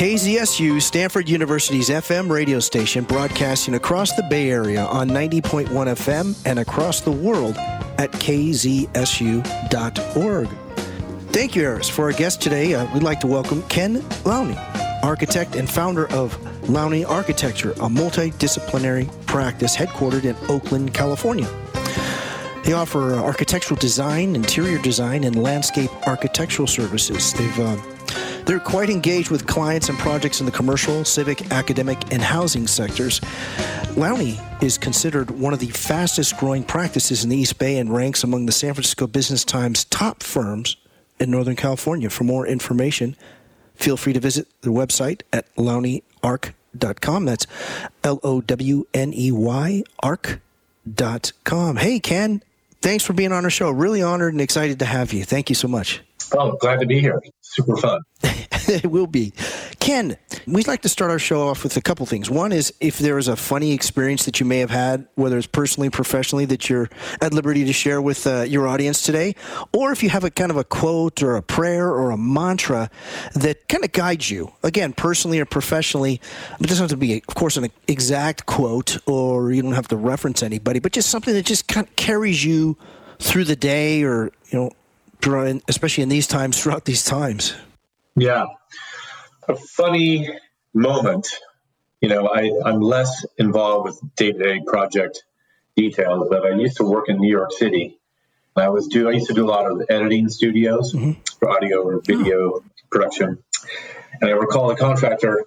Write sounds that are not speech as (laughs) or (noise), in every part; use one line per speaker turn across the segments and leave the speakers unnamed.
KZSU, Stanford University's FM radio station, broadcasting across the Bay Area on 90.1 FM and across the world at kzsu.org. Thank you, Eris. For our guest today, uh, we'd like to welcome Ken Lowney, architect and founder of Lowney Architecture, a multidisciplinary practice headquartered in Oakland, California. They offer architectural design, interior design, and landscape architectural services. They've uh, they're quite engaged with clients and projects in the commercial, civic, academic, and housing sectors. Lowney is considered one of the fastest growing practices in the East Bay and ranks among the San Francisco Business Times top firms in Northern California. For more information, feel free to visit the website at lowneyarc.com. That's L O W N E Y arc.com. Hey, Ken, thanks for being on our show. Really honored and excited to have you. Thank you so much.
Oh, glad to be here. Super fun. (laughs)
it will be. Ken, we'd like to start our show off with a couple things. One is if there is a funny experience that you may have had, whether it's personally, or professionally, that you're at liberty to share with uh, your audience today, or if you have a kind of a quote or a prayer or a mantra that kind of guides you, again, personally or professionally. It doesn't have to be, of course, an exact quote or you don't have to reference anybody, but just something that just kind of carries you through the day or, you know, especially in these times, throughout these times.
Yeah. A funny moment. You know, I, I'm less involved with day to day project details, but I used to work in New York City. I was do I used to do a lot of editing studios mm-hmm. for audio or video oh. production. And I recall a contractor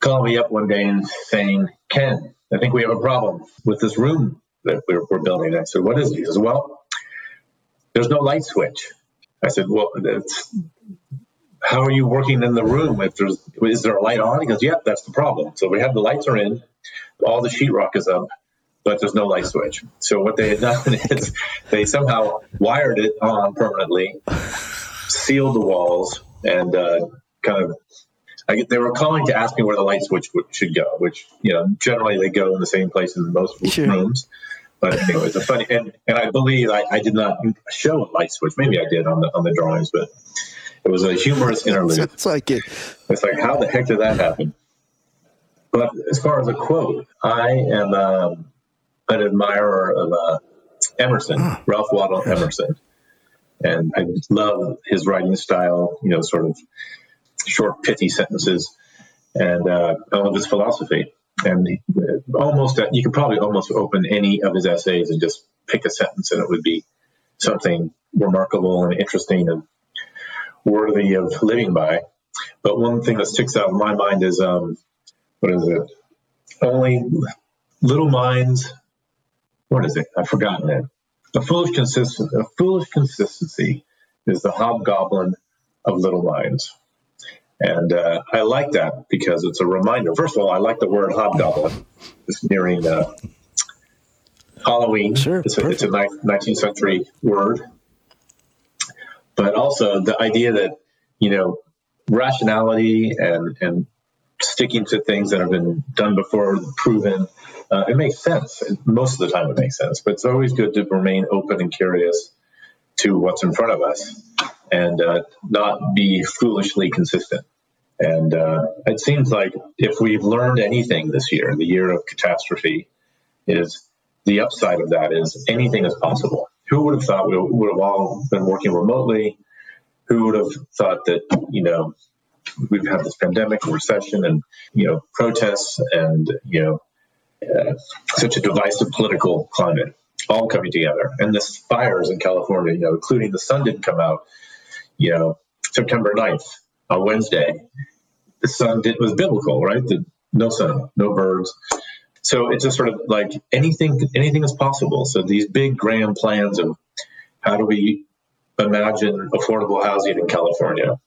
calling me up one day and saying, Ken, I think we have a problem with this room that we're, we're building. I said, What is it? He says, Well, there's no light switch. I said, Well, how are you working in the room? If there's is there a light on? He goes, Yep, that's the problem. So we have the lights are in, all the sheetrock is up, but there's no light switch. So what they had (laughs) done is they somehow wired it on permanently, sealed the walls, and uh, kind of. I, they were calling to ask me where the light switch should go, which you know generally they go in the same place in most sure. rooms. But anyway, it's a funny, and, and I believe I, I did not show a light switch. Maybe I did on the on the drawings, but it was a humorous interlude.
It's like it.
It's like, how the heck did that happen? But as far as a quote, I am um, an admirer of uh, Emerson, ah. Ralph Waldo Emerson, and I love his writing style. You know, sort of short, pithy sentences, and uh, I love his philosophy. And almost, uh, you could probably almost open any of his essays and just pick a sentence, and it would be something remarkable and interesting and worthy of living by. But one thing that sticks out in my mind is um, what is it? Only little minds. What is it? I've forgotten it. A foolish consistent, a foolish consistency is the hobgoblin of little minds. And uh, I like that because it's a reminder. First of all, I like the word hobgoblin. It's nearing uh, Halloween.
Sure,
it's, a, it's a 19th century word but also the idea that you know rationality and and sticking to things that have been done before, proven, uh, it makes sense. Most of the time, it makes sense. But it's always good to remain open and curious to what's in front of us and uh, not be foolishly consistent. And uh, it seems like if we've learned anything this year, the year of catastrophe, is the upside of that is anything is possible who would have thought we would have all been working remotely? Who would have thought that, you know, we've had this pandemic recession and, you know, protests and, you know, uh, such a divisive political climate. all coming together. And this fires in California, you know, including the sun didn't come out, you know, September 9th on Wednesday. The sun did, was biblical, right? The, no sun, no birds. So it's just sort of like anything, anything is possible. So these big grand plans of how do we imagine affordable housing in California?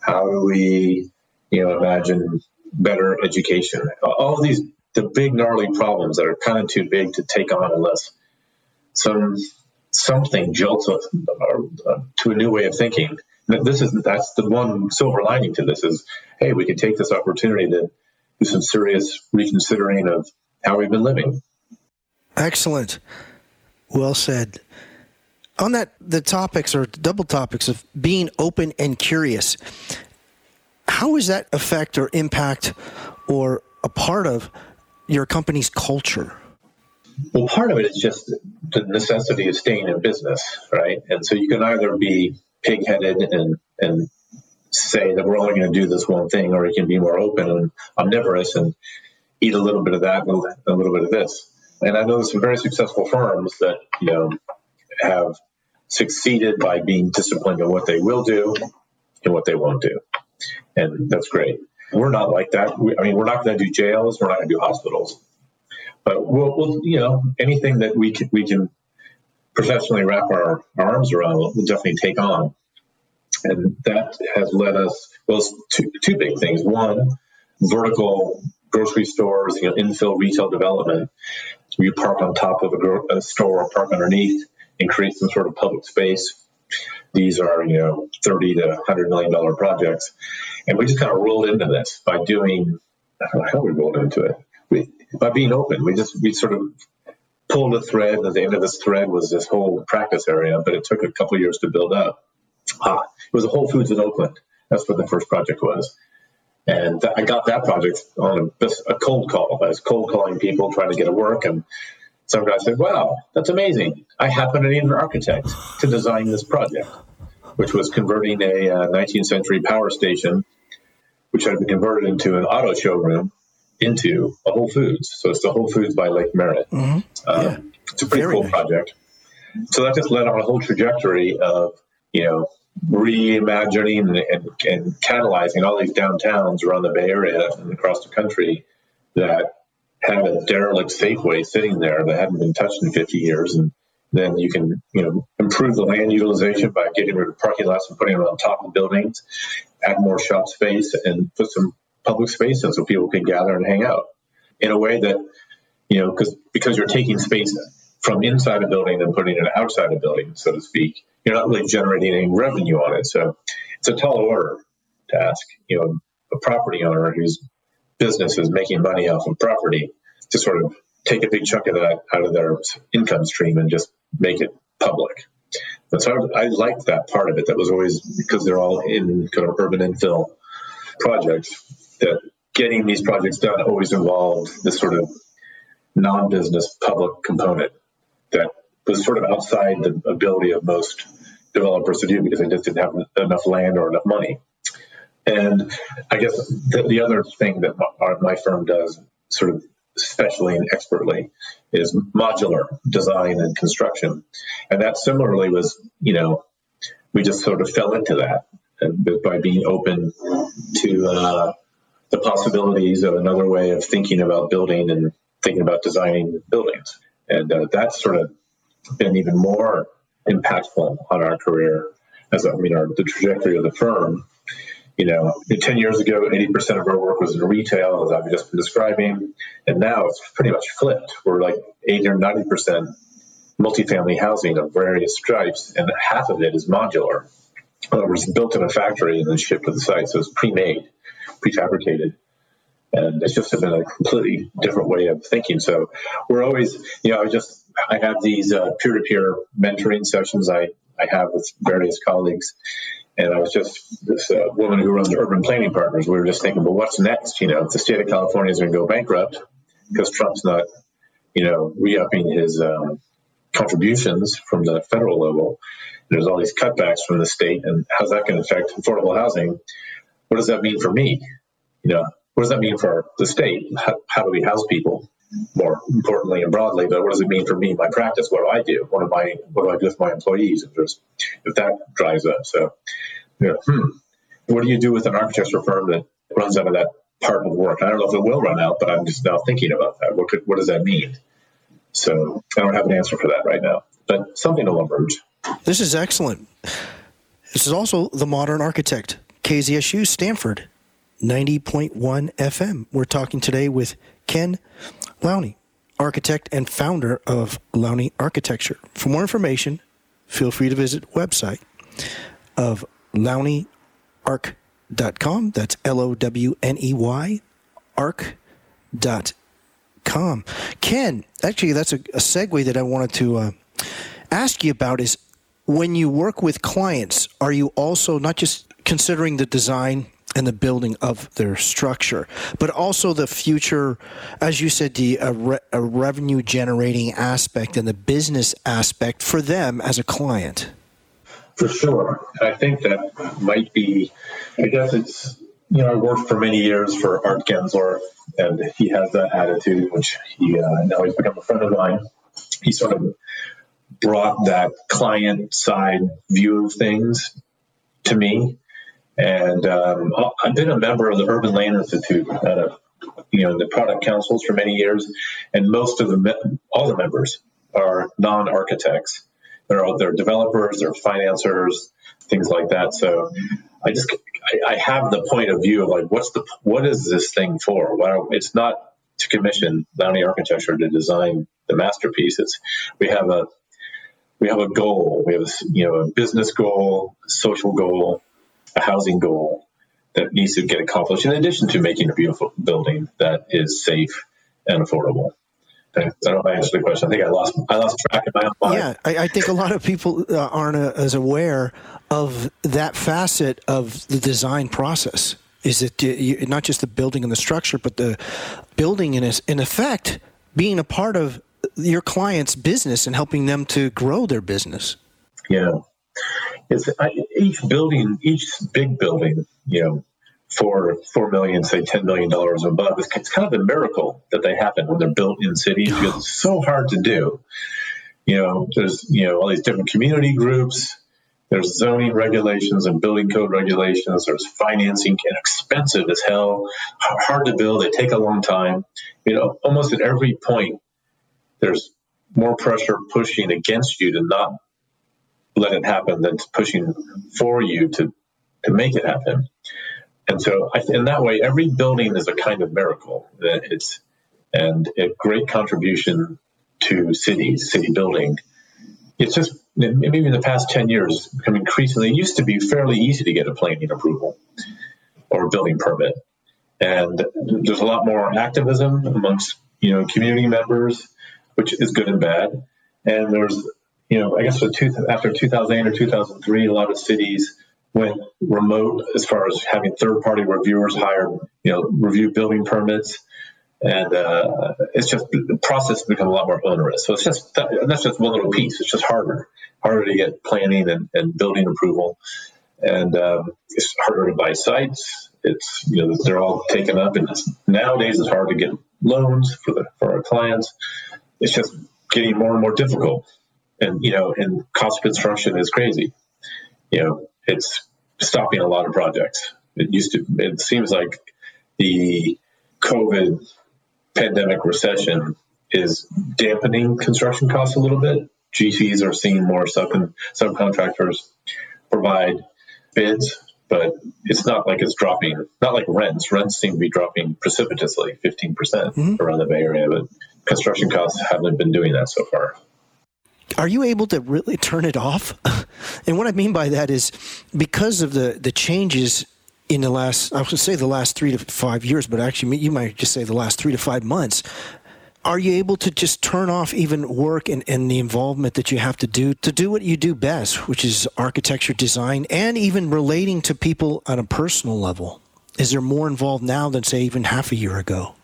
How do we, you know, imagine better education? All these, the big gnarly problems that are kind of too big to take on unless some something jolts us uh, to a new way of thinking. This is that's the one silver lining to this is, hey, we can take this opportunity to do some serious reconsidering of how we've been living.
Excellent. Well said. On that, the topics or double topics of being open and curious, how does that affect or impact or a part of your company's culture?
Well, part of it is just the necessity of staying in business, right? And so you can either be pig-headed and and say that we're only going to do this one thing, or you can be more open and omnivorous and eat a little bit of that and a little bit of this. And I know some very successful firms that you know have succeeded by being disciplined in what they will do and what they won't do, and that's great. We're not like that. We, I mean, we're not going to do jails. We're not going to do hospitals. But we'll, we'll, you know, anything that we can, we can professionally wrap our, our arms around, we'll definitely take on. And that has led us, well, two, two big things. One, vertical grocery stores, you know, infill retail development. We park on top of a, gro- a store or park underneath and create some sort of public space. These are, you know, 30 to 100 million dollar projects. And we just kind of rolled into this by doing, I don't know how we rolled into it. We, by being open, we just, we sort of pulled a thread. And at the end of this thread was this whole practice area, but it took a couple years to build up. Ah, it was a Whole Foods in Oakland. That's what the first project was. And I got that project on a, a cold call. I was cold calling people trying to get it work. And some guy said, Wow, that's amazing. I happen to need an architect to design this project, which was converting a uh, 19th century power station, which had been converted into an auto showroom, into a Whole Foods. So it's the Whole Foods by Lake Merritt. Mm-hmm. Um, yeah. It's a pretty Very cool nice. project. So that just led on a whole trajectory of, you know, reimagining and, and, and, catalyzing all these downtowns around the Bay Area and across the country that had a derelict Safeway sitting there that hadn't been touched in 50 years. And then you can, you know, improve the land utilization by getting rid of parking lots and putting them on top of buildings, add more shop space, and put some public spaces so people can gather and hang out in a way that, you know, because because you're taking space from inside a building and putting it outside a building, so to speak you're not really generating any revenue on it. So it's a tall order to ask, you know, a property owner whose business is making money off of property to sort of take a big chunk of that out of their income stream and just make it public. but so I, I liked that part of it. That was always because they're all in kind of urban infill projects. That getting these projects done always involved this sort of non-business public component that was sort of outside the ability of most developers to do because they just didn't have enough land or enough money. And I guess the, the other thing that my, our, my firm does, sort of especially and expertly, is modular design and construction. And that similarly was, you know, we just sort of fell into that by being open to uh, the possibilities of another way of thinking about building and thinking about designing buildings. And uh, that's sort of been even more impactful on our career as I mean our the trajectory of the firm. You know, 10 years ago, 80% of our work was in retail, as I've just been describing. And now it's pretty much flipped. We're like 80 or 90% multifamily housing of various stripes, and half of it is modular. Other words, built in a factory and then shipped to the site. So it's pre made, prefabricated. And it's just been a completely different way of thinking. So we're always, you know, I just I have these uh, peer-to-peer mentoring sessions I, I have with various colleagues. And I was just this uh, woman who runs Urban Planning Partners. We were just thinking, well, what's next? You know, if the state of California is going to go bankrupt because Trump's not, you know, re-upping his um, contributions from the federal level, there's all these cutbacks from the state, and how's that going to affect affordable housing? What does that mean for me? You know, what does that mean for the state? How, how do we house people? more importantly and broadly, but what does it mean for me, my practice? What do I do? What am I? What do I do with my employees? If there's, if that dries up, so you know, hmm, what do you do with an architecture firm that runs out of that part of work? I don't know if it will run out, but I'm just now thinking about that. What could, what does that mean? So I don't have an answer for that right now, but something will emerge.
This is excellent. This is also the modern architect, KZSU Stanford, 90.1 FM. We're talking today with Ken Lowney, architect and founder of Lowney Architecture. For more information, feel free to visit website of lowneyarc.com. That's L O W N E Y arc.com. Ken, actually, that's a, a segue that I wanted to uh, ask you about is when you work with clients, are you also not just considering the design and the building of their structure, but also the future, as you said, the a, re, a revenue generating aspect and the business aspect for them as a client?
For sure. I think that might be, I guess it's, you know, I worked for many years for Art Gensler, and he has that attitude, which he uh, now he's become a friend of mine. He sort of brought that client side view of things to me. And um, I've been a member of the Urban Land Institute, uh, you know, the product councils for many years, and most of the all the members are non-architects. They're they're developers, they're financiers, things like that. So I just I, I have the point of view of like what's the what is this thing for? Well, it's not to commission Lowney Architecture to design the masterpiece. It's we have a we have a goal. We have a, you know a business goal, social goal, a housing goal that needs to get accomplished. In addition to making a beautiful building that is safe and affordable. I don't know if I answered the question. I think I lost I lost track of my own mind.
Yeah, I, I think a lot of people uh, aren't uh, as aware of that facet of the design process. Is it not just the building and the structure, but the building in, in effect being a part of your client's business and helping them to grow their business.
Yeah, it's I, uh, each building, each big building, you know, for four million, say ten million dollars above, it's, it's kind of a miracle that they happen when they're built in cities because it's so hard to do. You know, there's you know all these different community groups. There's zoning regulations and building code regulations. There's financing and expensive as hell, hard to build. They take a long time. You know, almost at every point there's more pressure pushing against you to not let it happen than pushing for you to to make it happen. And so, I, in that way, every building is a kind of miracle. It's and a great contribution to cities, city building. It's just maybe in the past ten years become increasingly. It used to be fairly easy to get a planning approval or a building permit, and there's a lot more activism amongst you know community members which is good and bad. And there was, you know, I guess two, after 2008 or 2003, a lot of cities went remote as far as having third-party reviewers hired, you know, review building permits, and uh, it's just the process become a lot more onerous. So it's just that, that's just one little piece. It's just harder, harder to get planning and, and building approval, and um, it's harder to buy sites. It's you know they're all taken up, and it's, nowadays it's hard to get loans for the for our clients it's just getting more and more difficult. And, you know, and cost of construction is crazy. You know, it's stopping a lot of projects. It used to, it seems like the COVID pandemic recession is dampening construction costs a little bit. GCs are seeing more sub subcontractors provide bids, but it's not like it's dropping. Not like rents. Rents seem to be dropping precipitously, fifteen percent mm-hmm. around the Bay Area. But construction costs haven't been doing that so far.
Are you able to really turn it off? (laughs) and what I mean by that is because of the, the changes in the last, I would say the last three to five years, but actually you might just say the last three to five months. Are you able to just turn off even work and, and the involvement that you have to do to do what you do best, which is architecture design and even relating to people on a personal level? Is there more involved now than, say, even half a year ago?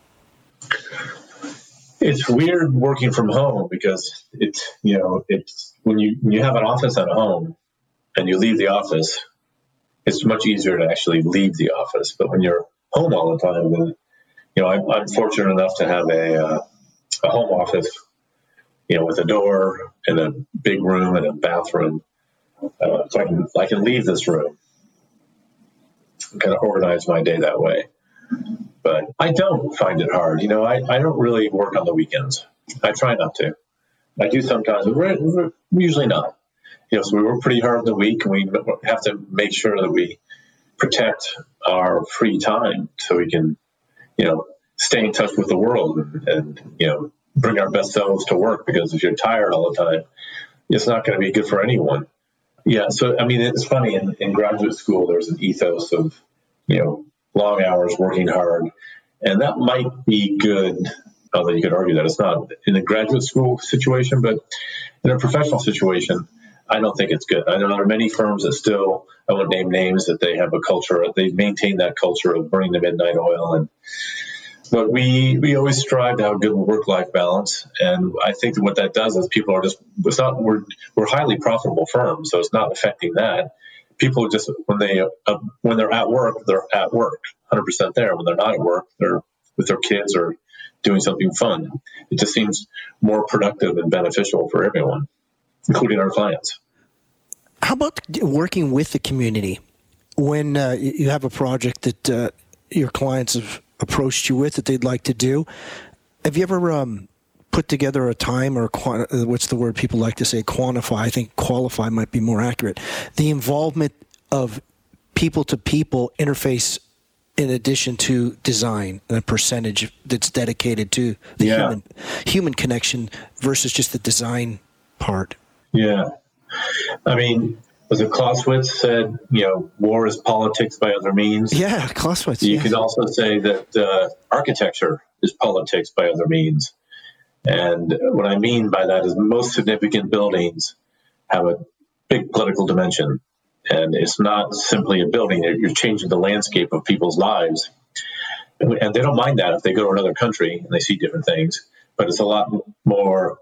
It's weird working from home because it's you know it's when you when you have an office at home and you leave the office it's much easier to actually leave the office but when you're home all the time then you know i'm, I'm fortunate enough to have a uh, a home office, you know, with a door and a big room and a bathroom. Uh, so I can I can leave this room, kind of organize my day that way. But I don't find it hard. You know, I, I don't really work on the weekends. I try not to. I do sometimes, but usually not. You know, so we work pretty hard in the week, and we have to make sure that we protect our free time so we can, you know, stay in touch with the world and, and you know bring our best selves to work. Because if you're tired all the time, it's not going to be good for anyone. Yeah, so I mean, it's funny in, in graduate school, there's an ethos of you know long hours, working hard, and that might be good. Although you could argue that it's not in a graduate school situation, but in a professional situation, I don't think it's good. I know there are many firms that still, I won't name names, that they have a culture, they maintain that culture of burning the midnight oil. And but we we always strive to have a good work life balance, and I think that what that does is people are just it's not we're we're highly profitable firms, so it's not affecting that. People just when they uh, when they're at work, they're at work, 100 percent there. When they're not at work, they're with their kids or doing something fun. It just seems more productive and beneficial for everyone including our clients.
How about working with the community when uh, you have a project that uh, your clients have approached you with that they'd like to do? Have you ever um, put together a time or uh, what's the word people like to say quantify? I think qualify might be more accurate. The involvement of people to people interface in addition to design and a percentage that's dedicated to the yeah. human human connection versus just the design part.
Yeah. I mean, was it Clausewitz said, you know, war is politics by other means?
Yeah, Clausewitz.
You
yeah.
could also say that uh, architecture is politics by other means. And what I mean by that is most significant buildings have a big political dimension. And it's not simply a building, you're changing the landscape of people's lives. And they don't mind that if they go to another country and they see different things. But it's a lot more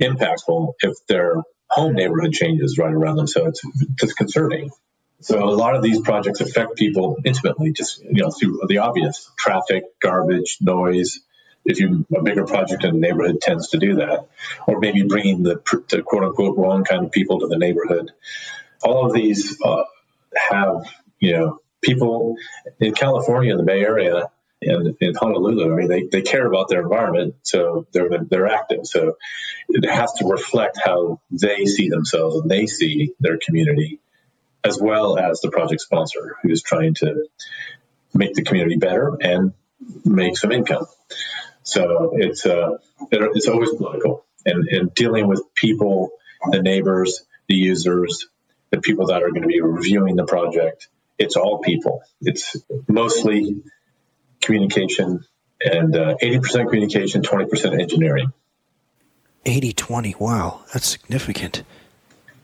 impactful if their home neighborhood changes right around them. So it's disconcerting. So a lot of these projects affect people intimately, just you know through the obvious traffic, garbage, noise. If you a bigger project in the neighborhood tends to do that, or maybe bringing the, the quote unquote wrong kind of people to the neighborhood. All of these uh, have you know people in California, in the Bay Area, and in Honolulu, I mean, they, they care about their environment, so they're they're active. So it has to reflect how they see themselves and they see their community, as well as the project sponsor who's trying to make the community better and make some income. So it's uh, it's always political, and, and dealing with people, the neighbors, the users, the people that are going to be reviewing the project. It's all people. It's mostly communication, and uh, 80% communication, 20% engineering.
80 20. Wow, that's significant.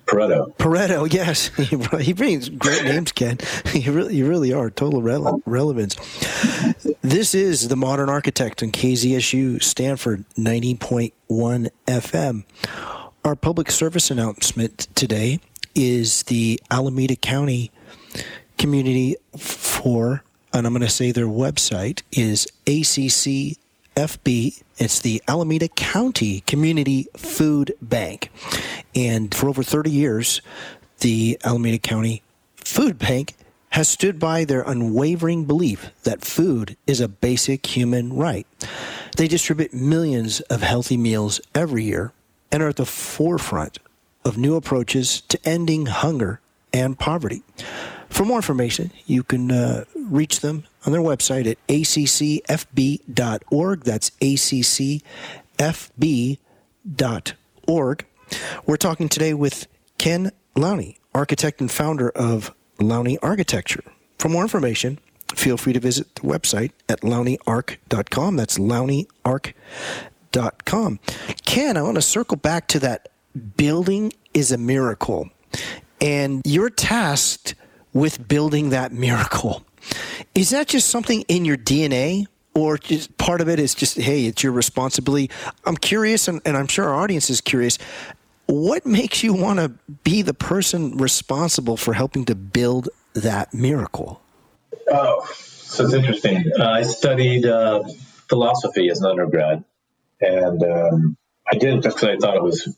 Pareto.
Pareto, yes. (laughs) he brings great names, Ken. (laughs) You really, you really are total rele- relevance. This is The Modern Architect on KZSU Stanford 90.1 FM. Our public service announcement today is the Alameda County Community for and I'm going to say their website is ACCFB. It's the Alameda County Community Food Bank. And for over 30 years, the Alameda County Food Bank has stood by their unwavering belief that food is a basic human right. They distribute millions of healthy meals every year and are at the forefront of new approaches to ending hunger and poverty. For more information, you can uh, reach them on their website at accfb.org. That's accfb.org. We're talking today with Ken Lowney, architect and founder of Lowney Architecture. For more information, feel free to visit the website at lowneyarc.com. That's lowneyarc.com. Ken, I want to circle back to that building is a miracle. And you're tasked with building that miracle. Is that just something in your DNA? Or just part of it is just, hey, it's your responsibility. I'm curious, and, and I'm sure our audience is curious. What makes you want to be the person responsible for helping to build that miracle?
Oh, so it's interesting. Uh, I studied uh, philosophy as an undergrad, and um, I did it just because I thought it was.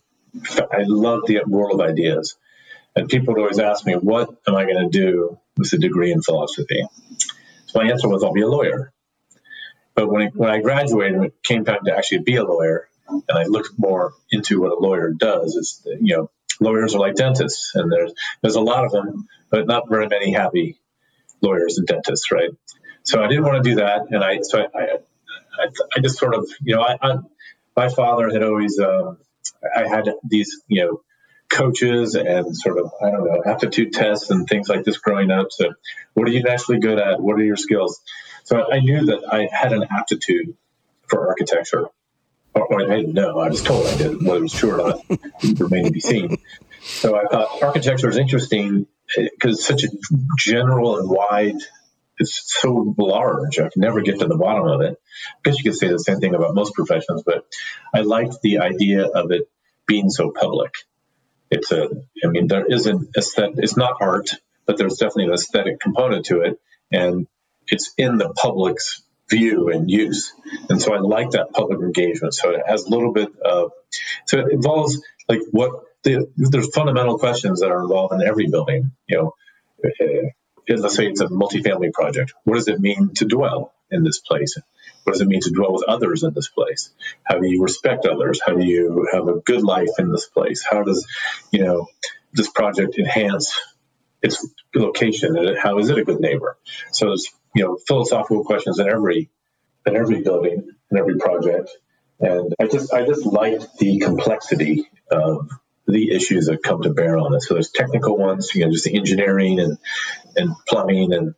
I love the world of ideas, and people would always ask me, "What am I going to do with a degree in philosophy?" So my answer was, "I'll be a lawyer." But when I, when I graduated, it came time to actually be a lawyer, and I looked more into what a lawyer does. Is you know, lawyers are like dentists, and there's there's a lot of them, but not very many happy lawyers and dentists, right? So I didn't want to do that, and I so I I, I just sort of you know I, I my father had always um, I had these you know coaches and sort of I don't know aptitude tests and things like this growing up. So what are you naturally good at? What are your skills? So I knew that I had an aptitude for architecture. Or, or I didn't know. I was told I did. Whether it was true or not (laughs) remained to be seen. So I thought architecture is interesting eh, because it's such a general and wide. It's so large. I can never get to the bottom of it. I guess you could say the same thing about most professions, but I liked the idea of it being so public. It's a, I mean, there is an aesthetic, it's not art, but there's definitely an aesthetic component to it. And it's in the public's view and use. And so I like that public engagement. So it has a little bit of, so it involves like what the, there's fundamental questions that are involved in every building. You know, uh, let's say it's a multifamily project. What does it mean to dwell in this place? What does it mean to dwell with others in this place? How do you respect others? How do you have a good life in this place? How does, you know, this project enhance its location? How is it a good neighbor? So there's you know philosophical questions in every in every building in every project and i just i just liked the complexity of the issues that come to bear on it so there's technical ones you know just the engineering and and plumbing and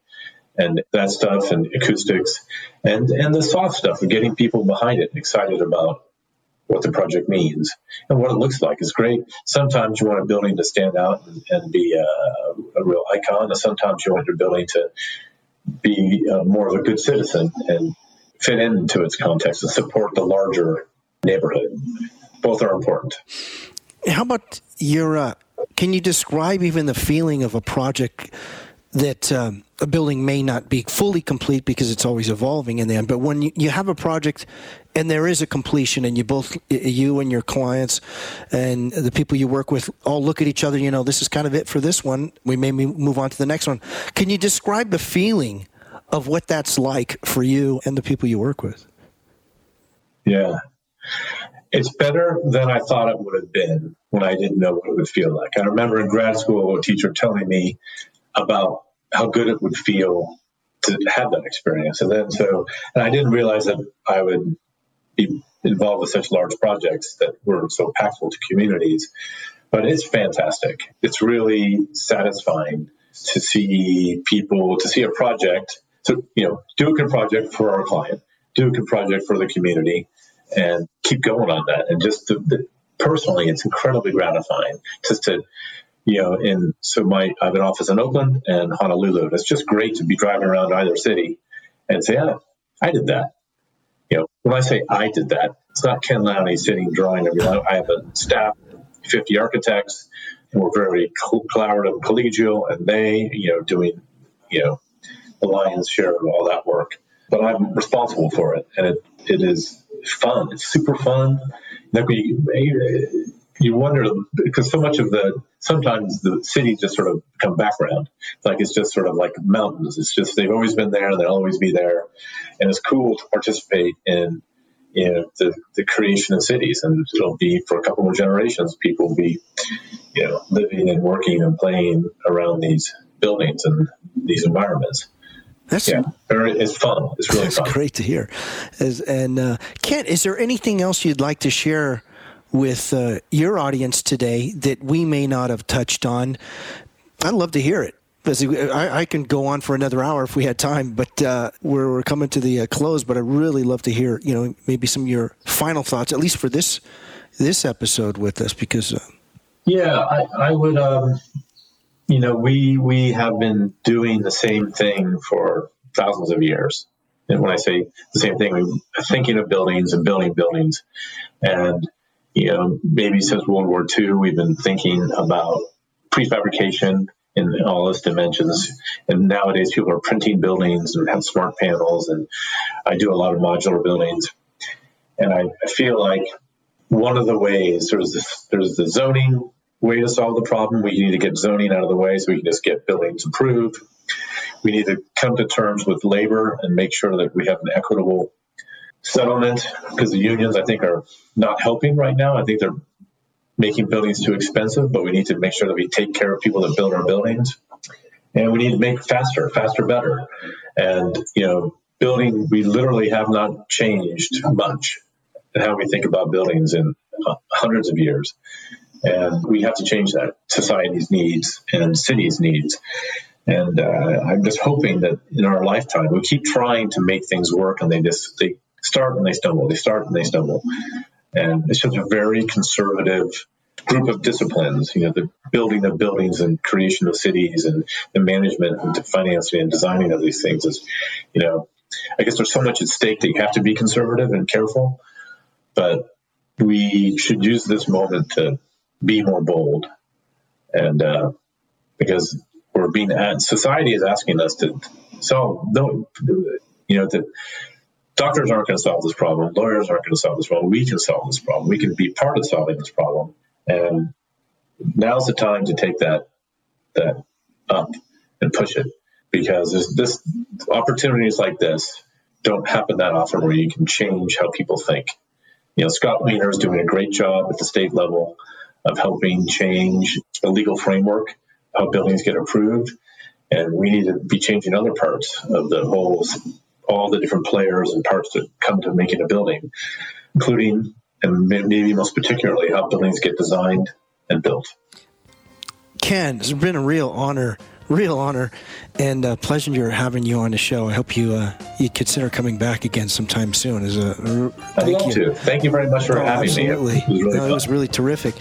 and that stuff and acoustics and and the soft stuff of getting people behind it excited about what the project means and what it looks like is great. Sometimes you want a building to stand out and, and be a, a, real icon, and sometimes you want your building to be uh, more of a good citizen and fit into its context and support the larger neighborhood. Both are important.
How about your? Uh, can you describe even the feeling of a project that um, a building may not be fully complete because it's always evolving in the end. But when you, you have a project and there is a completion, and you both, you and your clients and the people you work with, all look at each other. You know, this is kind of it for this one. We may move on to the next one. Can you describe the feeling of what that's like for you and the people you work with?
Yeah. It's better than I thought it would have been when I didn't know what it would feel like. I remember in grad school a teacher telling me about how good it would feel to have that experience. And then so, and I didn't realize that I would be involved with such large projects that were so impactful to communities. But it's fantastic. It's really satisfying to see people, to see a project, to, you know, do a good project for our client, do a good project for the community, and keep going on that. And just personally, it's incredibly gratifying just to you know, in so my I have an office in Oakland and Honolulu. It's just great to be driving around either city and say, yeah, I did that. You know, when I say I did that, it's not Ken Lowney sitting drawing everything. I have a staff, 50 architects, and we're very collaborative, collegial, and they, you know, doing, you know, the lion's share of all that work. But I'm responsible for it, and it, it is fun. It's super fun. Like we, uh, you wonder because so much of the sometimes the cities just sort of become background like it's just sort of like mountains it's just they've always been there and they'll always be there and it's cool to participate in you know the, the creation of cities and it'll be for a couple more generations people will be you know living and working and playing around these buildings and these environments
that's
yeah, it's fun. It's really
that's
fun.
great to hear. And uh, Ken, is there anything else you'd like to share with uh, your audience today that we may not have touched on. I'd love to hear it. I, I can go on for another hour if we had time, but uh, we're, we're, coming to the uh, close. But I'd really love to hear, you know, maybe some of your final thoughts, at least for this this episode with us, because. Uh,
yeah, I, I would. Um, you know, we we have been doing the same thing for thousands of years. And when I say the same thing, we're thinking of buildings and building buildings, and you know, maybe since World War II, we've been thinking about prefabrication in all its dimensions. And nowadays, people are printing buildings and have smart panels. And I do a lot of modular buildings. And I, feel like one of the ways there's this, there's the zoning way to solve the problem. We need to get zoning out of the way so we can just get buildings approved. We need to come to terms with labor and make sure that we have an equitable settlement because the unions, I think, are not helping right now. I think they're making buildings too expensive, but we need to make sure that we take care of people that build our buildings. And we need to make faster, faster, better. And, you know, building, we literally have not changed much in how we think about buildings in hundreds of years. And we have to change that society's needs and cities' needs. And uh, I'm just hoping that in our lifetime, we keep trying to make things work and they just, they start and they stumble, they start and they stumble. And it's just a very conservative group of disciplines, you know, the building of buildings and creation of cities and the management and the financing and designing of these things is, you know, I guess there's so much at stake that you have to be conservative and careful, but we should use this moment to be more bold. And uh, because we're being, society is asking us to solve, you know, to doctors aren't going to solve this problem. Lawyers aren't going to solve this problem. We can solve this problem. We can be part of solving this problem. And now's the time to take that that up and push it because this, this opportunities like this don't happen that often where you can change how people think. You know, Scott Wiener is doing a great job at the state level of helping change the legal framework, how buildings get approved. And we need to be changing other parts of the whole all the different players and parts that come to making a building, including and maybe most particularly how buildings get designed and built.
Ken, it's been a real honor, real honor, and a pleasure having you on the show. I hope you uh, you consider coming back again sometime soon. As a
I'd love you. to. Thank you very much for oh, having
absolutely.
me.
It was, really no, it was really terrific.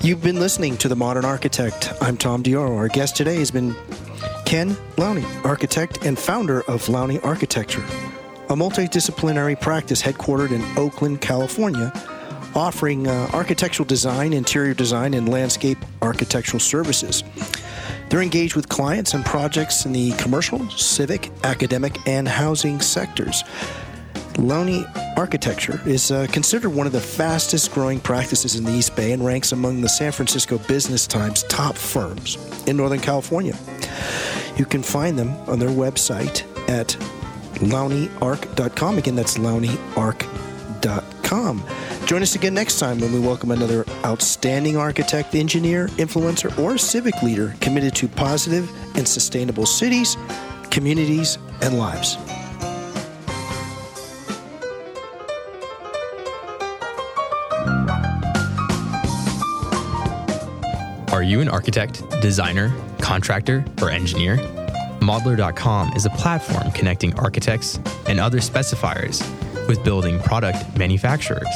You've been listening to The Modern Architect. I'm Tom Dioro. Our guest today has been Ken Lowney, architect and founder of Lowney Architecture, a multidisciplinary practice headquartered in Oakland, California, offering uh, architectural design, interior design, and landscape architectural services. They're engaged with clients and projects in the commercial, civic, academic, and housing sectors. Lowney Architecture is uh, considered one of the fastest growing practices in the East Bay and ranks among the San Francisco Business Times top firms in Northern California. You can find them on their website at lowneyarc.com. Again, that's lowneyarc.com. Join us again next time when we welcome another outstanding architect, engineer, influencer, or civic leader committed to positive and sustainable cities, communities, and lives.
You an architect, designer, contractor, or engineer? Modlar.com is a platform connecting architects and other specifiers with building product manufacturers.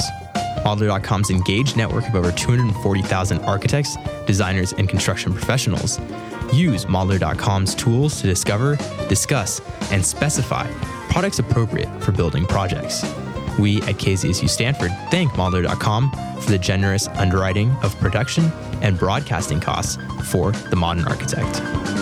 Modlar.com's engaged network of over 240,000 architects, designers, and construction professionals use Modlar.com's tools to discover, discuss, and specify products appropriate for building projects. We at KZSU Stanford thank Modlar.com for the generous underwriting of production and broadcasting costs for The Modern Architect.